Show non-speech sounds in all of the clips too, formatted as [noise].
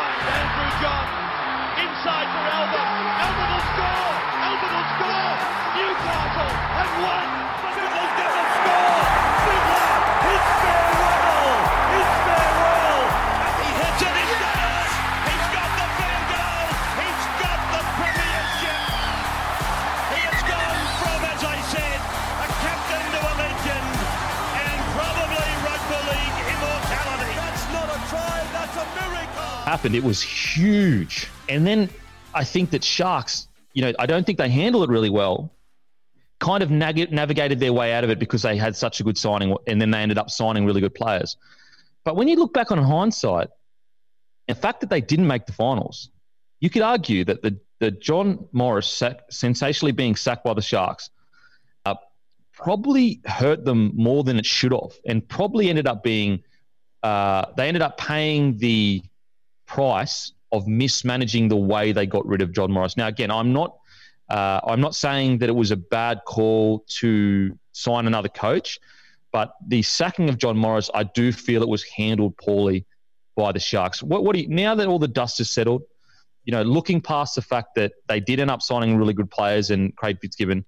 Andrew John. Inside for Albert. Albert will score. Albert will score. Newcastle have won. Going to score. Fittler, it's farewell. Happened, it was huge. And then I think that Sharks, you know, I don't think they handled it really well. Kind of nag- navigated their way out of it because they had such a good signing, and then they ended up signing really good players. But when you look back on hindsight, the fact that they didn't make the finals, you could argue that the, the John Morris sack, sensationally being sacked by the Sharks uh, probably hurt them more than it should have, and probably ended up being uh, they ended up paying the price of mismanaging the way they got rid of John Morris. Now, again, I'm not uh, I'm not saying that it was a bad call to sign another coach, but the sacking of John Morris, I do feel it was handled poorly by the Sharks. What, what do you, now that all the dust has settled, you know, looking past the fact that they did end up signing really good players and Craig Fitzgibbon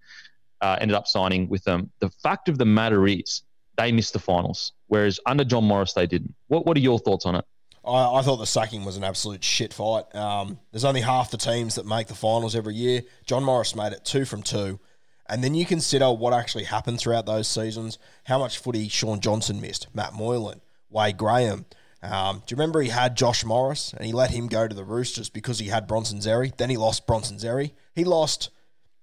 uh, ended up signing with them, the fact of the matter is they missed the finals, whereas under John Morris they didn't. What What are your thoughts on it? I, I thought the sacking was an absolute shit fight. Um, there's only half the teams that make the finals every year. John Morris made it two from two. And then you consider what actually happened throughout those seasons, how much footy Shaun Johnson missed, Matt Moylan, Wade Graham. Um, do you remember he had Josh Morris and he let him go to the Roosters because he had Bronson Xerri? Then he lost Bronson Xerri. He lost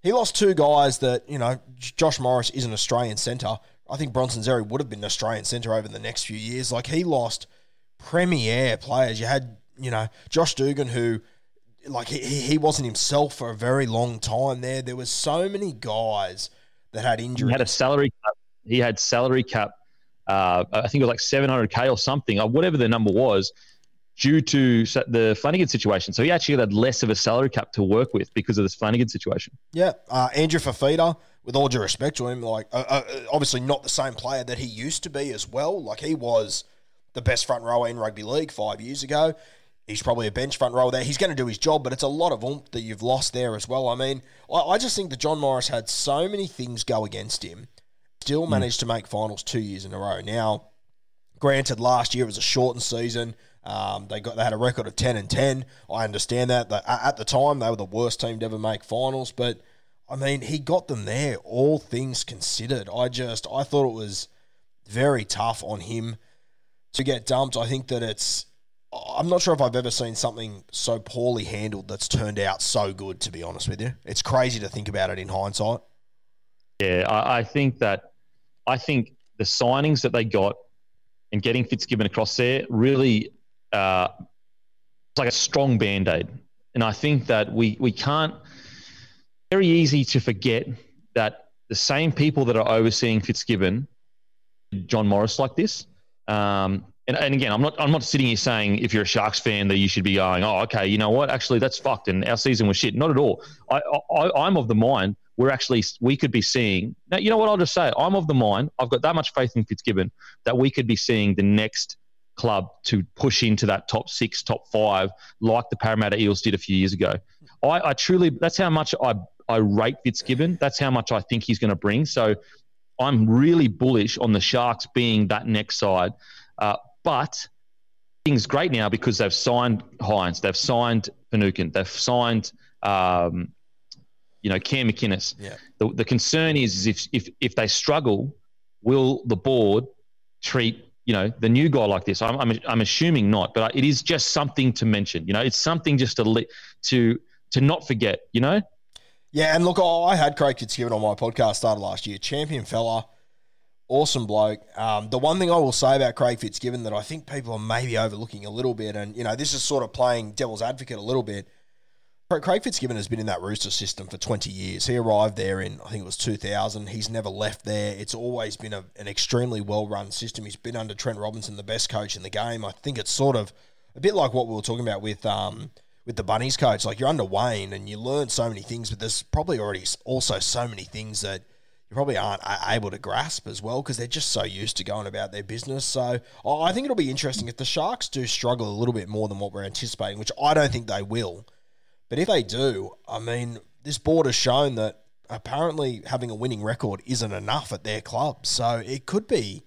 he lost two guys that, you know, Josh Morris is an Australian centre. I think Bronson Xerri would have been an Australian centre over the next few years. Like he lost premier players. You had, you know, Josh Dugan who like he, he wasn't himself for a very long time there. There was so many guys that had injury He had a salary cap. He had salary cap. Uh, I think it was like 700k or something, or whatever the number was, due to the Flanagan situation. So he actually had less of a salary cap to work with because of this Flanagan situation. Yeah, uh, Andrew Fifita, with all due respect to him, like uh, uh, obviously not the same player that he used to be as well. Like he was the best front rower in rugby league five years ago. He's probably a bench front rower there. He's going to do his job, but it's a lot of oomph that you've lost there as well. I mean, I, I just think that John Morris had so many things go against him, still managed to make finals two years in a row. Now, granted, last year was a shortened season. Um, they got they had a record of ten and ten. I understand that. That at the time they were the worst team to ever make finals, but I mean he got them there. All things considered, I just I thought it was very tough on him to get dumped. I think that it's. I'm not sure if I've ever seen something so poorly handled that's turned out so good. To be honest with you, it's crazy to think about it in hindsight. Yeah, I, I think that I think the signings that they got and getting Fitzgibbon across there really uh, it's like a strong band aid. And I think that we we can't very easy to forget that the same people that are overseeing Fitzgibbon, John Morris, like this. Um, and, and again, I'm not I'm not sitting here saying if you're a Sharks fan that you should be going, oh, okay, you know what? Actually, that's fucked, and our season was shit. Not at all. I, I I'm of the mind we're actually we could be seeing. Now, you know what? I'll just say I'm of the mind. I've got that much faith in Fitzgibbon that we could be seeing the next club to push into that top six, top five, like the Parramatta Eels did a few years ago. I, I truly, that's how much I, I rate Fitzgibbon. That's how much I think he's going to bring. So I'm really bullish on the Sharks being that next side. Uh, but things great now because they've signed Hynes, they've signed Finucane, they've signed um, you know Cam McInnes. Yeah. The, the concern is, is if if if they struggle, will the board treat you know the new guy like this? I'm I'm, I'm assuming not, but it is just something to mention. You know, it's something just to li- to to not forget. You know. Yeah, and look, I had Craig Fitzgibbon on my podcast started last year. Champion fella, awesome bloke. Um, the one thing I will say about Craig Fitzgibbon that I think people are maybe overlooking a little bit, and you know, this is sort of playing devil's advocate a little bit. Craig Fitzgibbon has been in that Rooster system for 20 years. He arrived there in, I think it was 2000. He's never left there. It's always been a, an extremely well run system. He's been under Trent Robinson, the best coach in the game. I think it's sort of a bit like what we were talking about with um, with the Bunnies coach. Like you're under Wayne and you learn so many things, but there's probably already also so many things that you probably aren't able to grasp as well because they're just so used to going about their business. So I think it'll be interesting if the Sharks do struggle a little bit more than what we're anticipating, which I don't think they will. But if they do, I mean, this board has shown that apparently having a winning record isn't enough at their club. So it could be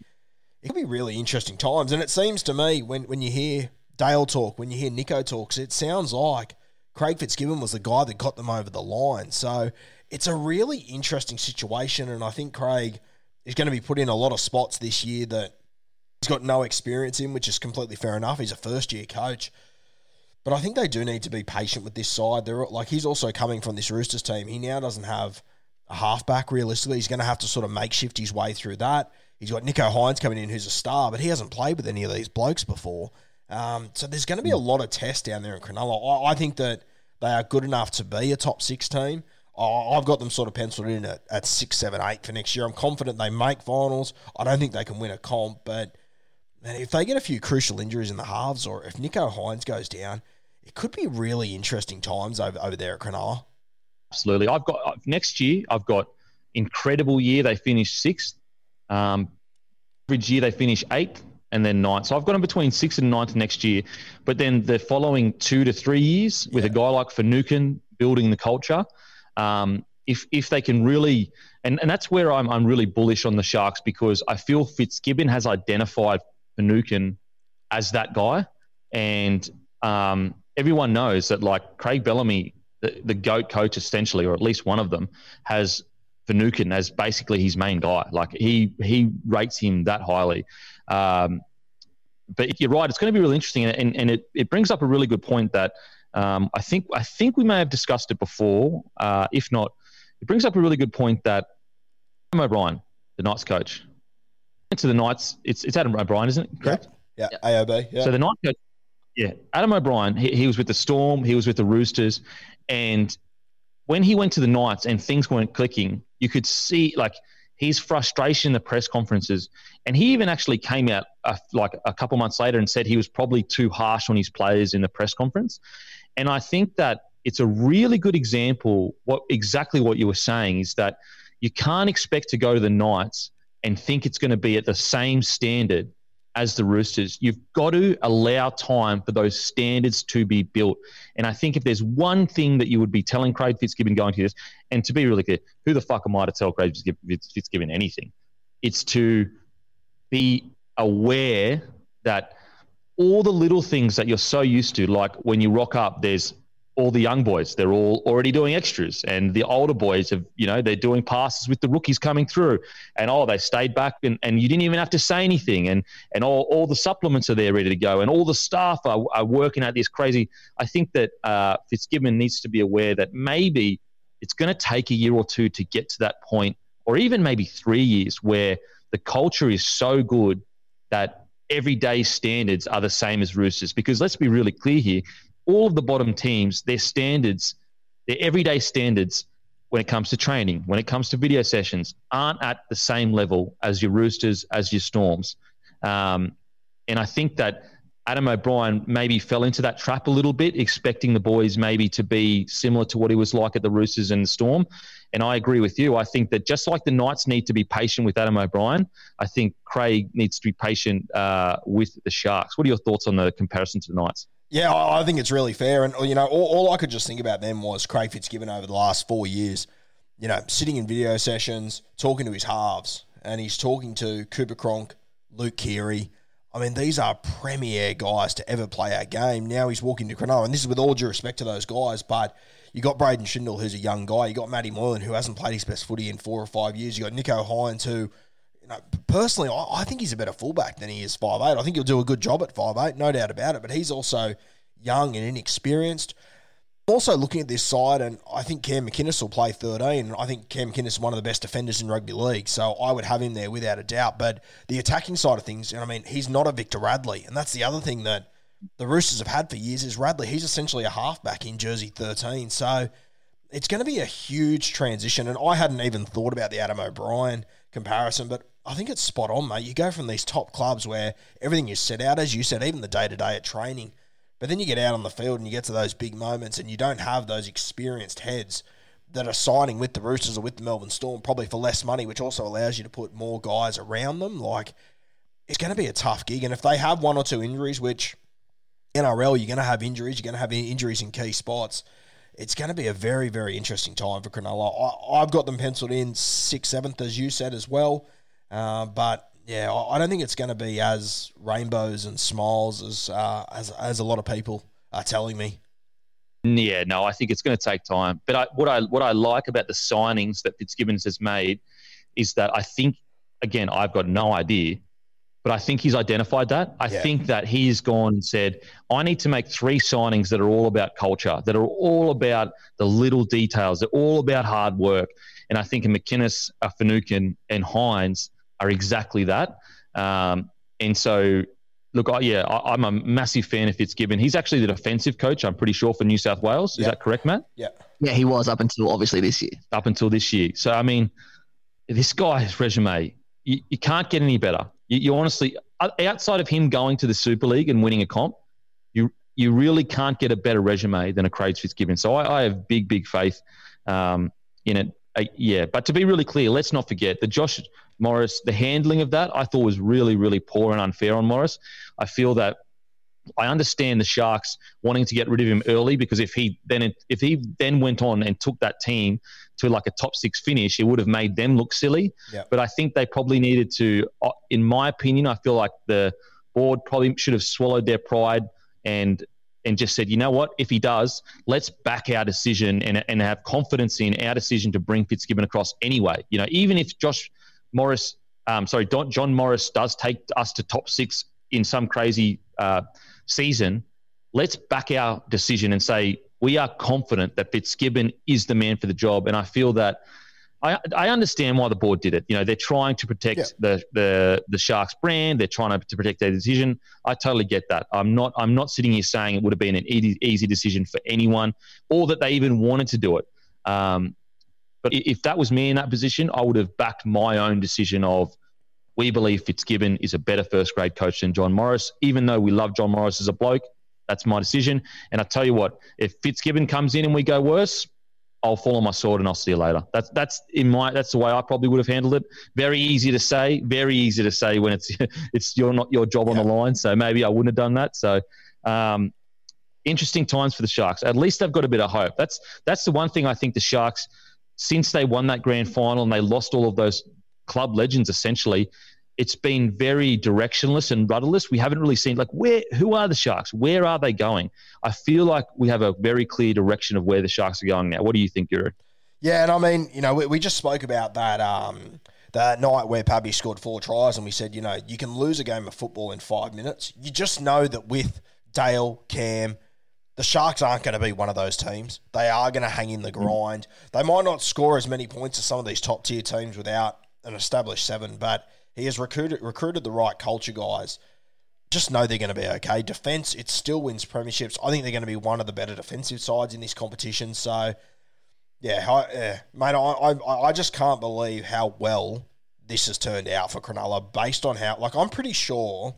it could be really interesting times. And it seems to me when, when you hear Dale talk, when you hear Nicho talks, it sounds like Craig Fitzgibbon was the guy that got them over the line. So it's a really interesting situation. And I think Craig is going to be put in a lot of spots this year that he's got no experience in, which is completely fair enough. He's a first year coach. But I think they do need to be patient with this side. They're like he's also coming from this Roosters team. He now doesn't have a halfback realistically. He's going to have to sort of makeshift his way through that. He's got Nicho Hynes coming in, who's a star, but he hasn't played with any of these blokes before. Um, so there's going to be a lot of tests down there in Cronulla. I, I, think that they are good enough to be a top six team. I, I've got them sort of penciled in at, at six, seven, eight for next year. I'm confident they make finals. I don't think they can win a comp, but man, if they get a few crucial injuries in the halves, or if Nicho Hynes goes down, it could be really interesting times over, over there at Cronulla. Absolutely. I've got uh, next year, I've got incredible year. They finish sixth. Um, average year, they finish eighth and then ninth. So I've got them between sixth and ninth next year. But then the following two to three years with yeah. a guy like Finucane building the culture, um, if if they can really, and, and that's where I'm, I'm really bullish on the Sharks because I feel Fitzgibbon has identified Finucane as that guy. And um, everyone knows that like Craig Bellamy, the, the GOAT coach essentially, or at least one of them, has Finucane as basically his main guy. Like he he rates him that highly. Um, but you're right; it's going to be really interesting, and, and it, it brings up a really good point that um, I think I think we may have discussed it before. Uh, if not, it brings up a really good point that Adam O'Brien, the Knights coach, to the Knights. It's it's Adam O'Brien, isn't it? Correct. Yeah, yeah. AOB. Yeah. So the Knights coach yeah, Adam O'Brien. He, he was with the Storm. He was with the Roosters, and when he went to the Knights and things weren't clicking, you could see like his frustration in the press conferences. And he even actually came out uh, like a couple months later and said he was probably too harsh on his players in the press conference. And I think that it's a really good example. What exactly what you were saying is that you can't expect to go to the Knights and think it's going to be at the same standard as the Roosters. You've got to allow time for those standards to be built. And I think if there's one thing that you would be telling Craig Fitzgibbon going to this, and to be really clear, who the fuck am I to tell Craig Fitzgibbon anything? It's to be aware that all the little things that you're so used to, like when you rock up, there's all the young boys they're all already doing extras. And the older boys have you know they're doing passes with the rookies coming through. And oh they stayed back and, and you didn't even have to say anything. And and all, all the supplements are there ready to go. And all the staff are, are working at this crazy i think that uh, fitzgibbon needs to be aware that maybe it's going to take a year or two to get to that point or even maybe three years where the culture is so good that everyday standards are the same as roosters. Because let's be really clear here all of the bottom teams, their standards, their everyday standards when it comes to training, when it comes to video sessions, aren't at the same level as your Roosters, as your Storms. Um, and I think that Adam O'Brien maybe fell into that trap a little bit, expecting the boys maybe to be similar to what he was like at the Roosters and the Storm. And I agree with you. I think that just like the Knights need to be patient with Adam O'Brien, I think Craig needs to be patient uh, with the Sharks. What are your thoughts on the comparison to the Knights? Yeah, I think it's really fair. And, you know, all, all, I could just think about them was Craig Fitzgibbon over the last four years, you know, sitting in video sessions, talking to his halves. and he's talking to Cooper Cronk, Luke Keary. I mean, these are premier guys to ever play our game. Now he's walking to Cronulla, and this is with all due respect to those guys, but you got Braydon Trindall, who's a young guy. You got Matty Moylan, who hasn't played his best footy in four or five years. You got Nicho Hynes, who, you know, personally, I, I think he's a better fullback than he is five eight. I think he'll do a good job at five eight, no doubt about it. But he's also young and inexperienced. Also looking at this side, and I think Cam McInnes will play 13. I think Cam McInnes is one of the best defenders in rugby league, so I would have him there without a doubt. But the attacking side of things, and I mean, he's not a Victor Radley, and that's the other thing that the Roosters have had for years is Radley. He's essentially a halfback in jersey 13, so it's going to be a huge transition. And I hadn't even thought about the Adam O'Brien comparison, but I think it's spot on, mate. You go from these top clubs where everything is set out, as you said, even the day to day at training but then you get out on the field and you get to those big moments and you don't have those experienced heads that are signing with the Roosters or with the Melbourne Storm, probably for less money, which also allows you to put more guys around them. Like, it's going to be a tough gig. And if they have one or two injuries, which NRL, you're going to have injuries, you're going to have injuries in key spots. It's going to be a very, very interesting time for Cronulla. I, have got them penciled in sixth, seventh, as you said as well. Uh, but yeah, I don't think it's going to be as rainbows and smiles as uh, as as a lot of people are telling me. Yeah, no, I think it's going to take time. But I, what I what I like about the signings that Fitzgibbons has made is that I think again I've got no idea, but I think he's identified that. I yeah. think that he's gone and said I need to make three signings that are all about culture, that are all about the little details, they're all about hard work. And I think in McInnes, Finucane, and Hynes are exactly that. Um, and so, look, I, yeah, I, am a massive fan of Fitzgibbon. He's actually the defensive coach, I'm pretty sure, for New South Wales. Is that correct, Matt? Yeah. Yeah, he was up until obviously this year. Up until this year. So, I mean, this guy's resume, you, you can't get any better. You, you honestly, outside of him going to the Super League and winning a comp, you you really can't get a better resume than a Craig Fitzgibbon. So I, I have big, big faith um, in it. Uh, yeah, but to be really clear, let's not forget the Josh Morris, the handling of that I thought was really, really poor and unfair on Morris. I feel that I understand the Sharks wanting to get rid of him early because if he then if he then went on and took that team to like a top six finish, it would have made them look silly. But I think they probably needed to, uh, in my opinion, I feel like the board probably should have swallowed their pride and and just said, you know what, if he does, let's back our decision and, and have confidence in our decision to bring Fitzgibbon across anyway. You know, even if Josh Morris, um, sorry, Don, John Morris does take us to top six in some crazy uh, season, let's back our decision and say we are confident that Fitzgibbon is the man for the job. And I feel that I, I understand why the board did it. You know, they're trying to protect yeah. the, the the Sharks brand. They're trying to, to protect their decision. I totally get that. I'm not I'm not sitting here saying it would have been an easy, easy decision for anyone, or that they even wanted to do it. Um, but if that was me in that position, I would have backed my own decision of we believe Fitzgibbon is a better first grade coach than John Morris. Even though we love John Morris as a bloke, that's my decision. And I tell you what, if Fitzgibbon comes in and we go worse, I'll fall on my sword and I'll see you later. That's that's in my that's the way I probably would have handled it. Very easy to say, very easy to say when it's [laughs] it's your not your job on the line. So maybe I wouldn't have done that. So um, interesting times for the Sharks. At least they've got a bit of hope. That's that's the one thing I think the Sharks since they won that grand final and they lost all of those club legends essentially it's been very directionless and rudderless. We haven't really seen like where who are the sharks? Where are they going? I feel like we have a very clear direction of where the sharks are going now. What do you think Guru? yeah and i mean you know we, we just spoke about that um that night where Pabby scored four tries and we said you know you can lose a game of football in five minutes. You just know that with dale cam the Sharks aren't going to be one of those teams. They are going to hang in the mm. grind. They might not score as many points as some of these top tier teams without an established seven, but he has recruited recruited the right culture guys. Just know they're going to be okay. Defense, it still wins premierships. I think they're going to be one of the better defensive sides in this competition. So, yeah, I, yeah mate, I, I, I just can't believe how well this has turned out for Cronulla based on how, like, I'm pretty sure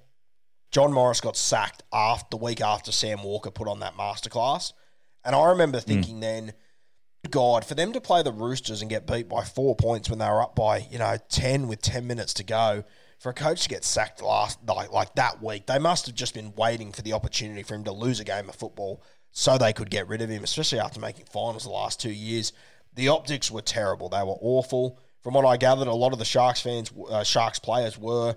John Morris got sacked after the week after Sam Walker put on that masterclass. And I remember hmm. thinking mm. then, God, for them to play the Roosters and get beat by four points when they were up by, you know, 10 with 10 minutes to go, for a coach to get sacked last like, like that week, they must have just been waiting for the opportunity for him to lose a game of football so they could get rid of him, especially after making finals the last two years. The optics were terrible. They were awful from what I gathered, a lot of the Sharks fans, uh, Sharks players were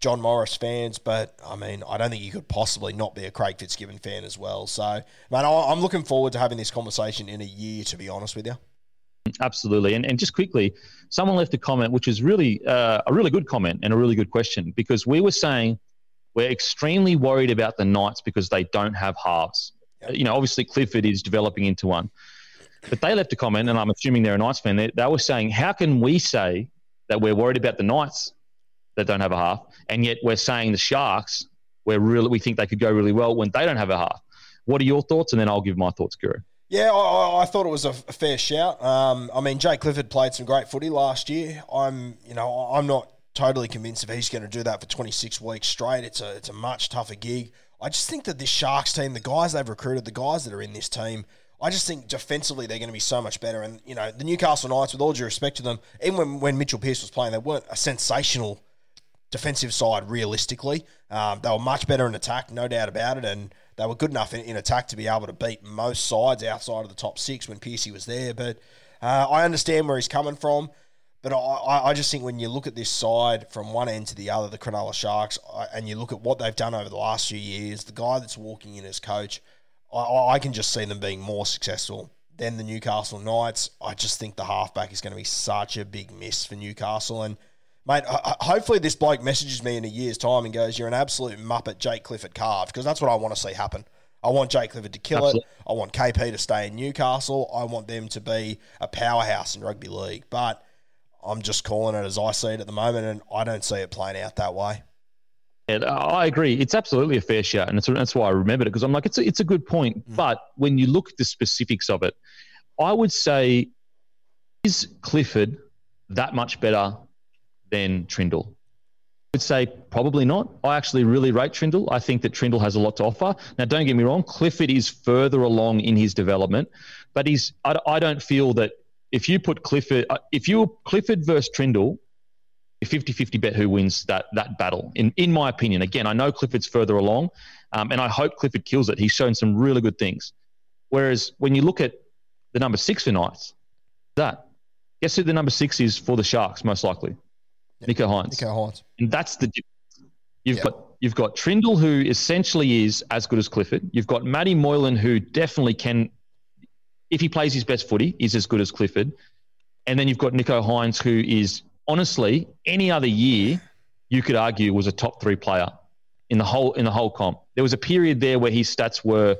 John Morris fans, but I mean, I don't think you could possibly not be a Craig Fitzgibbon fan as well. So, man, I'm looking forward to having this conversation in a year, to be honest with you. Absolutely. And, and just quickly, someone left a comment, which is really uh, a really good comment and a really good question because we were saying we're extremely worried about the Knights because they don't have halves. Yep. You know, obviously Clifford is developing into one. But they left a comment, and I'm assuming they're a Knights fan. They, they were saying, how can we say that we're worried about the Knights that don't have a half, and yet we're saying the Sharks, we're really, we think they could go really well when they don't have a half? What are your thoughts? And then I'll give my thoughts, Guru. Yeah, I, I- thought it was a, fair shout. Um, I mean, Jake Clifford played some great footy last year. I'm, you know, I'm not totally convinced if he's going to do that for 26 weeks straight. It's a, it's a much tougher gig. I just think that this Sharks team, the guys they've recruited, the guys that are in this team, I just think defensively they're going to be so much better. And you know, the Newcastle Knights, with all due respect to them, even when, when Mitchell Pearce was playing, they weren't a sensational defensive side realistically. Um, they were much better in attack, no doubt about it, and they were good enough in, in attack to be able to beat most sides outside of the top six when Piercy was there. But uh, I understand where he's coming from. But I, I just think when you look at this side from one end to the other, the Cronulla Sharks, and you look at what they've done over the last few years, the guy that's walking in as coach, I, I can just see them being more successful than the Newcastle Knights. I just think the halfback is going to be such a big miss for Newcastle. And Mate, ho- ho- hopefully this bloke messages me in a year's time and goes, "You're an absolute muppet, Jake Clifford carved," because that's what I want to see happen. I want Jake Clifford to kill Absolutely. it. I want KP to stay in Newcastle. I want them to be a powerhouse in rugby league. But I'm just calling it as I see it at the moment, and I don't see it playing out that way. Yeah, uh, I agree. It's absolutely a fair shout, and that's, that's why I remembered it because I'm like, it's a, it's a good point. Mm. But when you look at the specifics of it, I would say, is Clifford that much better than Trindall? I would say probably not. I actually really rate Trindall. I think that Trindall has a lot to offer. Now, don't get me wrong, Clifford is further along in his development, but he's. I, I don't feel that if you put Clifford, uh, if you Clifford versus Trindall, a 50-50 bet who wins that that battle. In in my opinion, again, I know Clifford's further along, um, and I hope Clifford kills it. He's shown some really good things. Whereas when you look at the number six for Knights, that guess who the number six is for the Sharks most likely? Nicho Hynes, Nicho Hynes. and that's the. di- You've Yeah. got you've got Trindall who essentially is as good as Clifford. You've got Matty Moylan who definitely can, if he plays his best footy, is as good as Clifford. And then you've got Nicho Hynes who is honestly any other year you could argue was a top three player in the whole in the whole comp. There was a period there where his stats were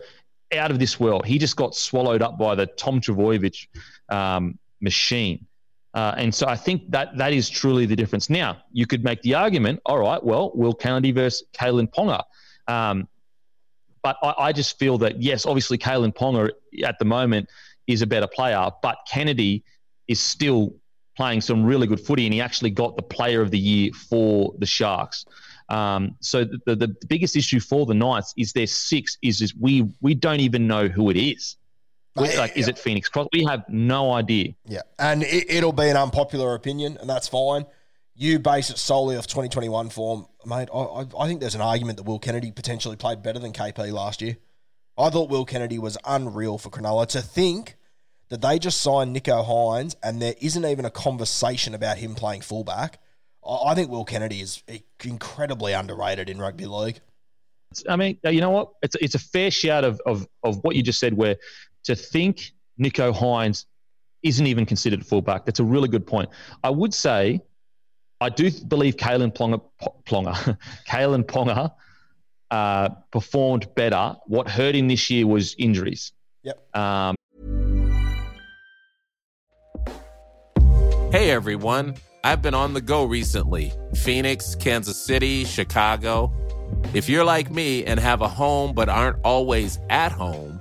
out of this world. He just got swallowed up by the Tom Trbojevic um, machine. Uh, and so I think that that is truly the difference. Now, you could make the argument, all right, well, Will Kennedy versus Kalyn Ponga. Um, but I, I just feel that, yes, obviously Kalyn Ponga at the moment is a better player, but Kennedy is still playing some really good footy, and he actually got the player of the year for the Sharks. Um, so the, the, the biggest issue for the Knights is their six is, is we we don't even know who it is. We- like, is it Phoenix Cross? We have no idea. Yeah, and it, it'll be an unpopular opinion, and that's fine. You base it solely off 2021 form, mate. I, I, I think there's an argument that Will Kennedy potentially played better than KP last year. I thought Will Kennedy was unreal for Cronulla. To think that they just signed Nicho Hynes and there isn't even a conversation about him playing fullback, I, I think Will Kennedy is incredibly underrated in rugby league. I mean, you know what? It's it's a fair shout of of of what you just said. Where to think Nicho Hynes isn't even considered a fullback. That's a really good point. I would say, I do believe Kalen Plonga, P- Plonga, [laughs] Kalyn Ponga uh, performed better. What hurt him this year was injuries. Yep. Um, Hey everyone, I've been on the go recently Phoenix, Kansas City, Chicago. If you're like me and have a home but aren't always at home,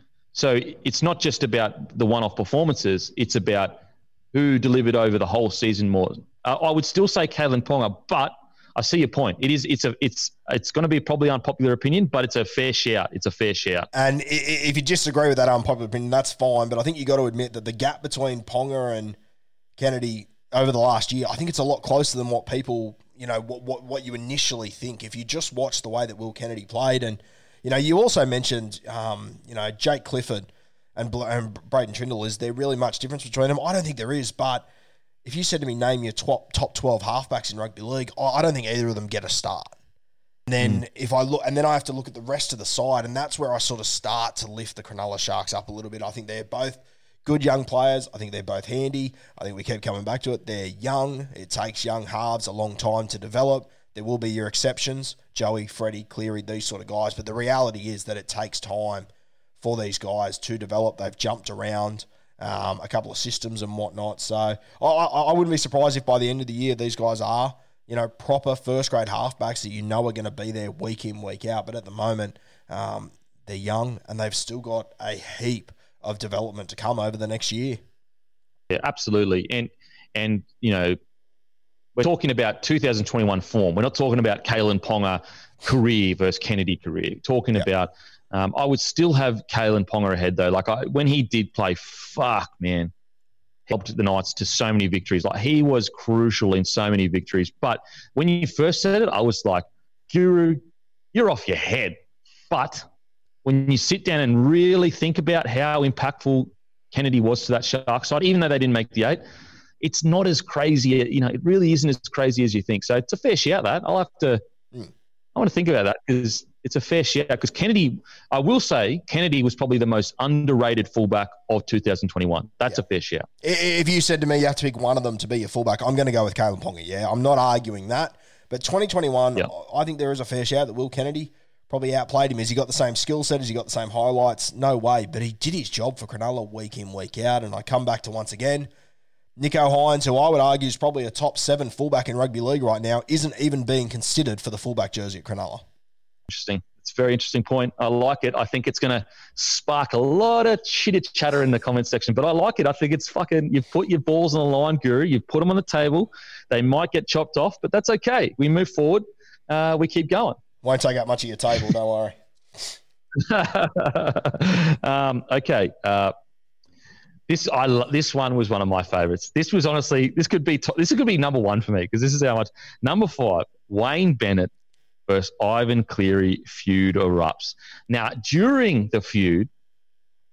So it's not just about the one off performances, it's about who delivered over the whole season more. Uh, I would still say Kalyn Ponga, but I see your point. It is. It's a. It's. It's going to be probably unpopular opinion, but it's a fair shout. It's a fair shout. And if you disagree with that unpopular opinion, that's fine. But I think you got to admit that the gap between Ponga and Kennedy over the last year, I think it's a lot closer than what people, you know, what what, what you initially think. If you just watch the way that Will Kennedy played, and you know, you also mentioned, um, you know, Jake Clifford and, and Braydon Trindall. Is there really much difference between them? I don't think there is, but if you said to me, name your top top twelve halfbacks in rugby league, I don't think either of them get a start. And then mm. if I look, and then I have to look at the rest of the side, and that's where I sort of start to lift the Cronulla Sharks up a little bit. I think they're both good young players. I think they're both handy. I think we keep coming back to it. They're young. It takes young halves a long time to develop. There will be your exceptions, Joey, Freddie, Cleary, these sort of guys. But the reality is that it takes time for these guys to develop. They've jumped around um, a couple of systems and whatnot. So I, I, wouldn't be surprised if by the end of the year these guys are, you know, proper first grade halfbacks that you know are going to be there week in, week out. But at the moment, um, they're young and they've still got a heap of development to come over the next year. Yeah, absolutely. And, and you know, we're talking about 2021 form. We're not talking about Kalyn Ponga career versus Kennedy career. We're talking yeah. about um, I would still have Kalyn Ponga ahead though. Like I, when he did play, fuck man, helped the Knights to so many victories. Like he was crucial in so many victories. But when you first said it, I was like, Guru, you're off your head. But when you sit down and really think about how impactful Kennedy was to that Shark side, even though they didn't make the eight, it's not as crazy. You know, it really isn't as crazy as you think. So it's a fair shout. That I'll have to. Mm. I want to think about that because it's a fair shout because Kennedy, I will say, Kennedy was probably the most underrated fullback of 2021. That's yeah. a fair shout. If you said to me you have to pick one of them to be your fullback, I'm going to go with Kalyn Ponga. Yeah, I'm not arguing that. But 2021, yeah. I think there is a fair shout that Will Kennedy probably outplayed him. Has he got the same skill set? Has he got the same highlights? No way. But he did his job for Cronulla week in, week out. And I come back to once again, Nicho Hynes, who I would argue is probably a top seven fullback in rugby league right now, isn't even being considered for the fullback jersey at Cronulla interesting. It's a very interesting point. I like it. I think it's going to spark a lot of chitter chatter in the comment section, but I like it. I think it's fucking, you've put your balls on the line, Guru. You've put them on the table. They might get chopped off, but that's okay. We move forward. Uh, we keep going. Won't take up much of your table, don't worry. [laughs] um, okay. Uh, this I this one was one of my favorites. This was honestly this could be this could be number one for me because this is how much number five Wayne Bennett versus Ivan Cleary feud erupts. Now, during the feud,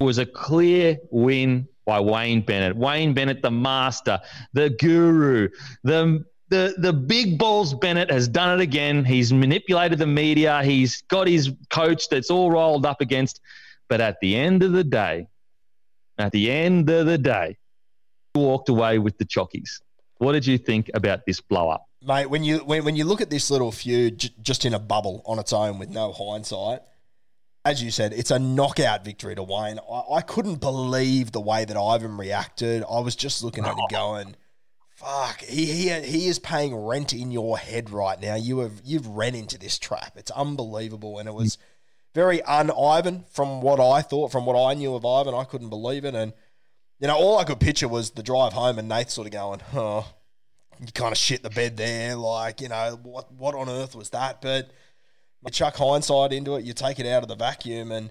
was a clear win by Wayne Bennett. Wayne Bennett, the master, the guru, the the the big balls Bennett has done it again. He's manipulated the media. He's got his coach that's all rolled up against. But at the end of the day, at the end of the day, walked away with the chockies. What did you think about this blow up? mate. When you when, when you look at this little feud j- just in a bubble on its own with no hindsight, as you said, it's a knockout victory to Wayne. I, I couldn't believe the way that Ivan reacted. I was just looking at him oh. going, "Fuck, he, he he is paying rent in your head right now. You have you've ran into this trap. It's unbelievable." And it was very un-Ivan from what I thought, from what I knew of Ivan. I couldn't believe it, and you know, all I could picture was the drive home and Nate sort of going, "Oh." you kind of shit the bed there. Like, you know, what what on earth was that? But you chuck hindsight into it, you take it out of the vacuum. And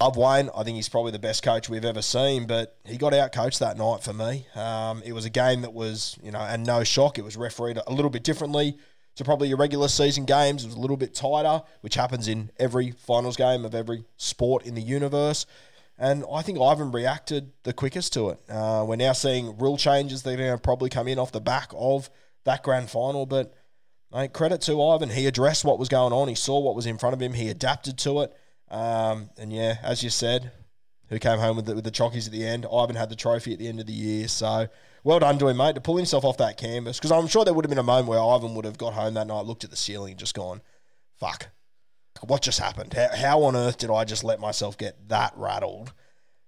love Wayne. I think he's probably the best coach we've ever seen. But he got out coached that night for me. Um, it was a game that was, you know, and no shock. It was refereed a little bit differently to probably your regular season games. It was a little bit tighter, which happens in every finals game of every sport in the universe. And I think Ivan reacted the quickest to it. Uh, we're now seeing rule changes that are going to probably come in off the back of that grand final. But mate, credit to Ivan. He addressed what was going on. He saw what was in front of him. He adapted to it. Um, and yeah, as you said, who came home with the, with the chockies at the end? Ivan had the trophy at the end of the year. So well done to him, mate, to pull himself off that canvas. Because I'm sure there would have been a moment where Ivan would have got home that night, looked at the ceiling, and just gone, fuck, what just happened? How, how on earth did I just let myself get that rattled?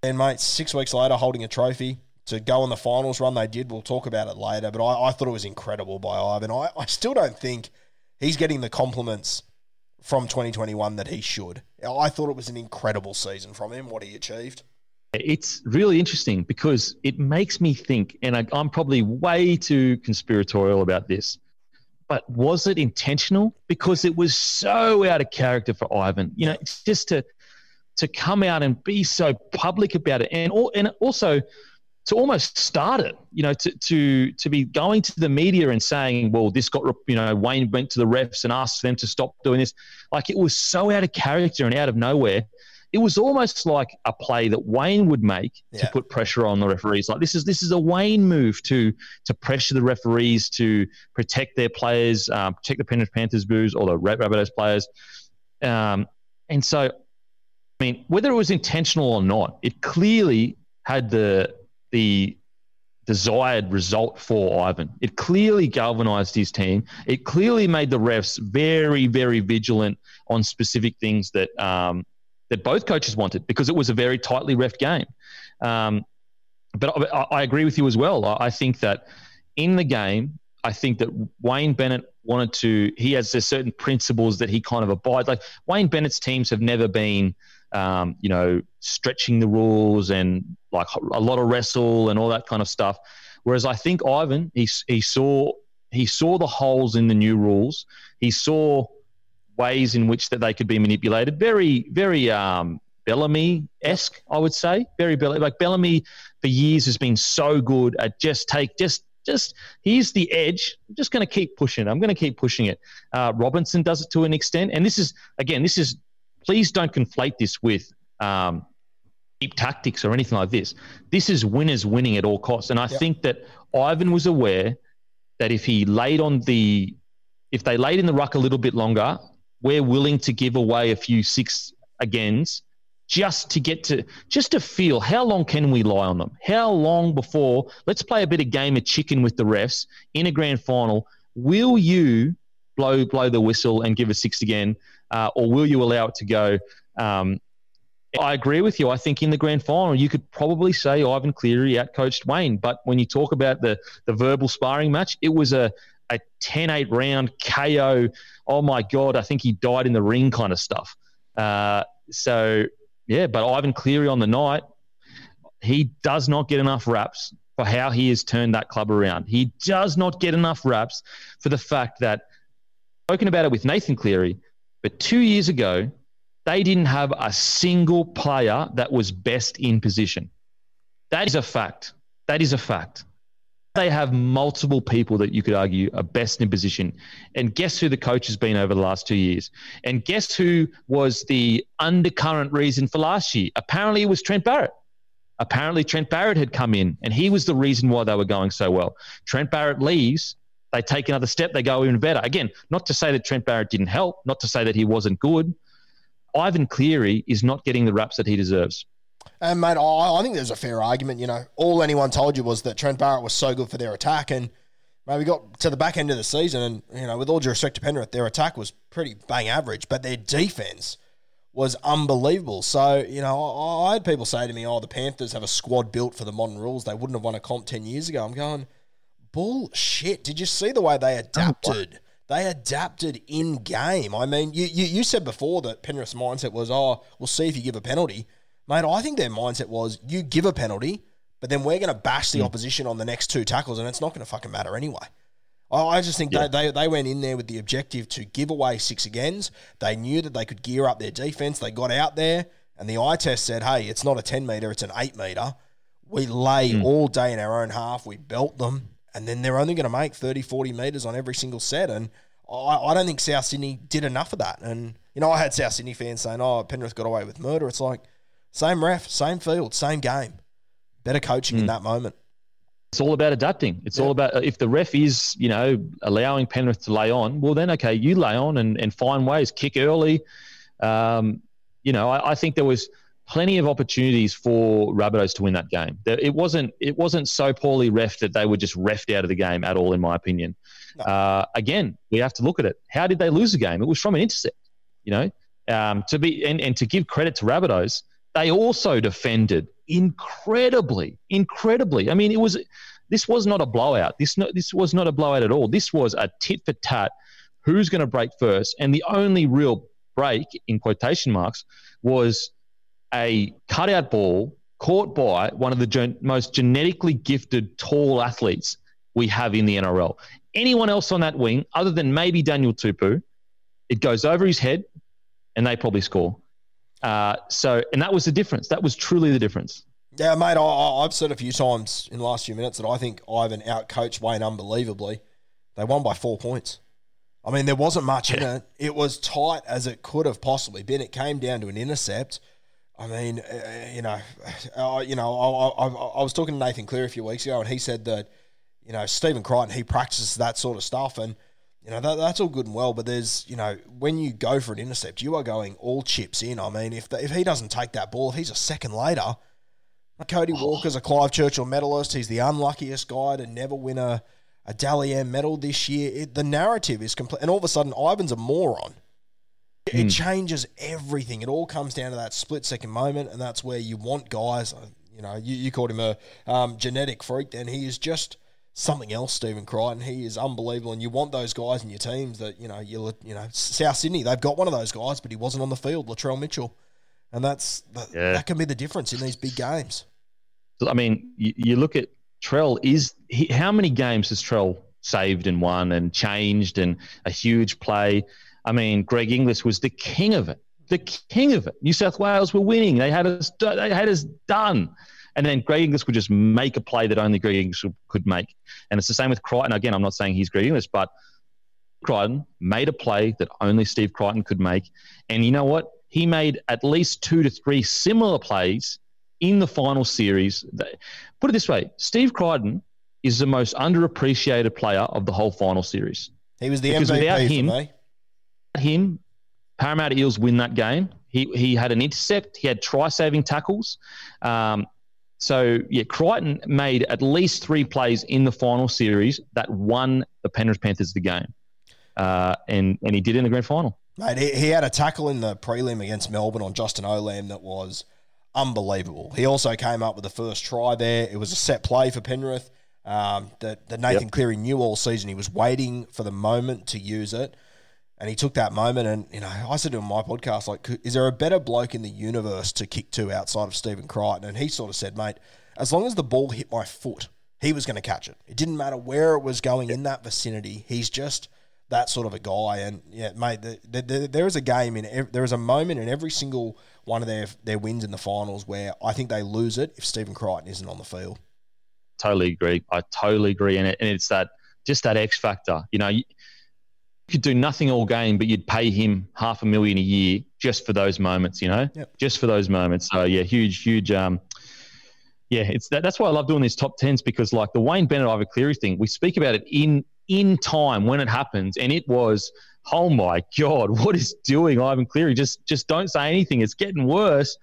And mate, six weeks later, holding a trophy to go on the finals run they did. We'll talk about it later, but I, I thought it was incredible by Ivan. I, I still don't think he's getting the compliments from 2021 that he should. I thought it was an incredible season from him, what he achieved. It's really interesting because it makes me think, and I, I'm probably way too conspiratorial about this, but was it intentional? Because it was so out of character for Ivan. You know, just to to come out and be so public about it, and all, and also to almost start it. You know, to to to be going to the media and saying, "Well, this got you know Wayne went to the refs and asked them to stop doing this." Like it was so out of character and out of nowhere it was almost like a play that Wayne would make Yeah. to put pressure on the referees. Like this is this is a Wayne move to to pressure the referees to protect their players, um, protect the Penrith Panthers booze or the Rab- Rabbitohs players. Um, and so, I mean, whether it was intentional or not, it clearly had the the desired result for Ivan. It clearly galvanized his team. It clearly made the refs very, very vigilant on specific things that um, that both coaches wanted because it was a very tightly ref game. Um, but I, I agree with you as well. I, I think that in the game, I think that Wayne Bennett wanted to. He has certain principles that he kind of abides. Like Wayne Bennett's teams have never been, um, you know, stretching the rules and like a lot of wrestle and all that kind of stuff. Whereas I think Ivan, he he saw he saw the holes in the new rules. He saw ways in which that they could be manipulated. Very very um, Bellamy esque, I would say. Very Bellamy. Like Bellamy for years has been so good at just take just just here's the edge. I'm just going to keep pushing. it. I'm going to keep pushing it. Uh, Robinson does it to an extent, and this is again, this is please don't conflate this with um, deep tactics or anything like this. This is winners winning at all costs, and I Yep. think that Ivan was aware that if he laid on the if they laid in the ruck a little bit longer, we're willing to give away a few six agains just to get to just to feel how long can we lie on them? How long before let's play a bit of game of chicken with the refs in a grand final? Will you blow blow the whistle and give a six again, uh, or will you allow it to go? Um, I agree with you. I think in the grand final, you could probably say Ivan Cleary outcoached Wayne. But when you talk about the the verbal sparring match, it was a a 10-8 round KO. Oh my god, I think he died in the ring kind of stuff. Uh, so yeah, but Ivan Cleary on the night, he does not get enough raps for how he has turned that club around. He does not get enough raps for the fact that spoken about it with Nathan Cleary, but two years ago, they didn't have a single player that was best in position. That is a fact. That is a fact. They have multiple people that you could argue are best in position. And guess who the coach has been over the last two years? And guess who was the undercurrent reason for last year? Apparently, it was Trent Barrett. Apparently, Trent Barrett had come in, and he was the reason why they were going so well. Trent Barrett leaves, they take another step, they go even better. Again, not to say that Trent Barrett didn't help, not to say that he wasn't good. Ivan Cleary is not getting the raps that he deserves. And mate, I, I think there's a fair argument. You know, all anyone told you was that Trent Barrett was so good for their attack, and maybe we got to the back end of the season, and you know, with all due respect to Penrith, their attack was pretty bang average, but their defense was unbelievable. So you know, I, I had people say to me, "Oh, the Panthers have a squad built for the modern rules. They wouldn't have won a comp ten years ago." I'm going, bullshit. Did you see the way they adapted? They adapted in game. I mean, you, you you said before that Penrith's mindset was, "Oh, we'll see if you give a penalty." Mate, I think their mindset was you give a penalty, but then we're going to bash the hmm. opposition on the next two tackles, and it's not going to fucking matter anyway. I, I just think Yeah. they, they, they went in there with the objective to give away six agains. They knew that they could gear up their defense. They got out there, and the eye test said, hey, it's not a 10 meter, it's an 8 meter. We lay hmm. all day in our own half, we belt them, and then they're only going to make 30, 40 meters on every single set. And I, I don't think South Sydney did enough of that. And, you know, I had South Sydney fans saying, oh, Penrith got away with murder. It's like, same ref, same field, same game. Better coaching in that moment. It's all about adapting. It's all about if the ref is, you know, allowing Penrith to lay on, well, then okay, you lay on and, and find ways, kick early. Um, you know, I, I think there was plenty of opportunities for Rabbitohs to win that game. It wasn't it wasn't so poorly refed that they were just refed out of the game at all, in my opinion. Uh, again, we have to look at it. How did they lose the game? It was from an intercept. You know, um, to be and, and to give credit to Rabbitohs, they also defended incredibly, incredibly. I mean, it was this was not a blowout. This no, this was not a blowout at all. This was a tit for tat. Who's going to break first? And the only real break in quotation marks was a cutout ball caught by one of the gen- most genetically gifted tall athletes we have in the NRL. Anyone else on that wing, other than maybe Daniel Tupou, it goes over his head, and they probably score. Uh, so, and that was the difference. That was truly the difference. Yeah, mate, I, I- I've said a few times in the last few minutes that I think Ivan outcoached Wayne unbelievably. They won by four points. I mean, there wasn't much in it. It was tight as it could have possibly been. It came down to an intercept. I mean, uh, you know, uh, you know, [sighs] I, I, I was talking to Nathan Cleary a few weeks ago, and he said that, you know, Stephen Crichton he practices that sort of stuff, and you know that, that's all good and well. But there's, you know, when you go for an intercept, you are going all chips in. I mean, if the, if he doesn't take that ball, if he's a second later, Cody Walker's a Clive Churchill medalist. He's the unluckiest guy to never win a, a Dally M medal this year. It, the narrative is complete. And all of a sudden, Ivan's a moron. It, it changes everything. It all comes down to that split second moment. And that's where you want guys, uh, you know, you, you called him a um, genetic freak. Then he is just something else, Stephen Crichton. He is unbelievable. And you want those guys in your teams that, you know, you, you know, South Sydney, they've got one of those guys, but he wasn't on the field, Latrell Mitchell. And that's that, Yeah. that can be the difference in these big games. I mean, you, you look at Trell. Is he, how many games has Trell saved and won and changed and a huge play? I mean, Greg Inglis was the king of it. The king of it. New South Wales were winning. They had us. They had us done. And then Greg Inglis would just make a play that only Greg Inglis could make. And it's the same with Crichton. Again, I'm not saying he's Greg Inglis, but Crichton made a play that only Steve Crichton could make. And you know what? He made at least two to three similar plays in the final series. Put it this way Steve Crichton is the most underappreciated player of the whole final series. He was the Because MVP without him-. Him, Parramatta Eels win that game. He, he had an intercept, he had try saving tackles. Um, so, yeah, Crichton made at least three plays in the final series that won the Penrith Panthers the game. Uh, and, and he did in the grand final. Mate, he, he had a tackle in the prelim against Melbourne on Justin Olam that was unbelievable. He also came up with the first try there. It was a set play for Penrith um, that, that Nathan Cleary knew all season. He was waiting for the moment to use it. And he took that moment, and you know, I said to him on my podcast, like, is there a better bloke in the universe to kick to outside of Stephen Crichton? And he sort of said, mate, as long as the ball hit my foot, he was going to catch it. It didn't matter where it was going in that vicinity. He's just that sort of a guy. And yeah, mate, the, the, the, there is a game in ev- there is a moment in every single one of their their wins in the finals where I think they lose it if Stephen Crichton isn't on the field. totally agree. I totally agree, and, it, and it's that just that X factor. You know, could do nothing all game, but you'd pay him half a million a year just for those moments. You know, Yep. just for those moments. So yeah, huge, huge. Um, yeah, it's that, that's why I love doing these top tens because like the Wayne Bennett Ivan Cleary thing, we speak about it in in time when it happens, and it was. Oh my God! What is doing Ivan Cleary? Just, just don't say anything. It's getting worse.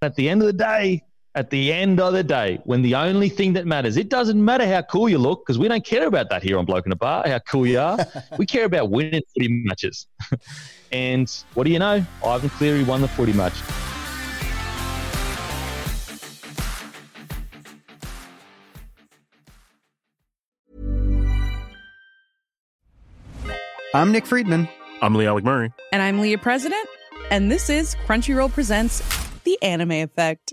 At the end of the day, at the end of the day, when the only thing that matters, it doesn't matter how cool you look, because we don't care about that here on Bloke in a Bar, how cool you are. [laughs] we care about winning footy matches. [laughs] and what do you know? Ivan Cleary won the footy match. I'm Nick Friedman. I'm Lee Alec Murray. And I'm Leah President, and this is Crunchyroll Presents The Anime Effect.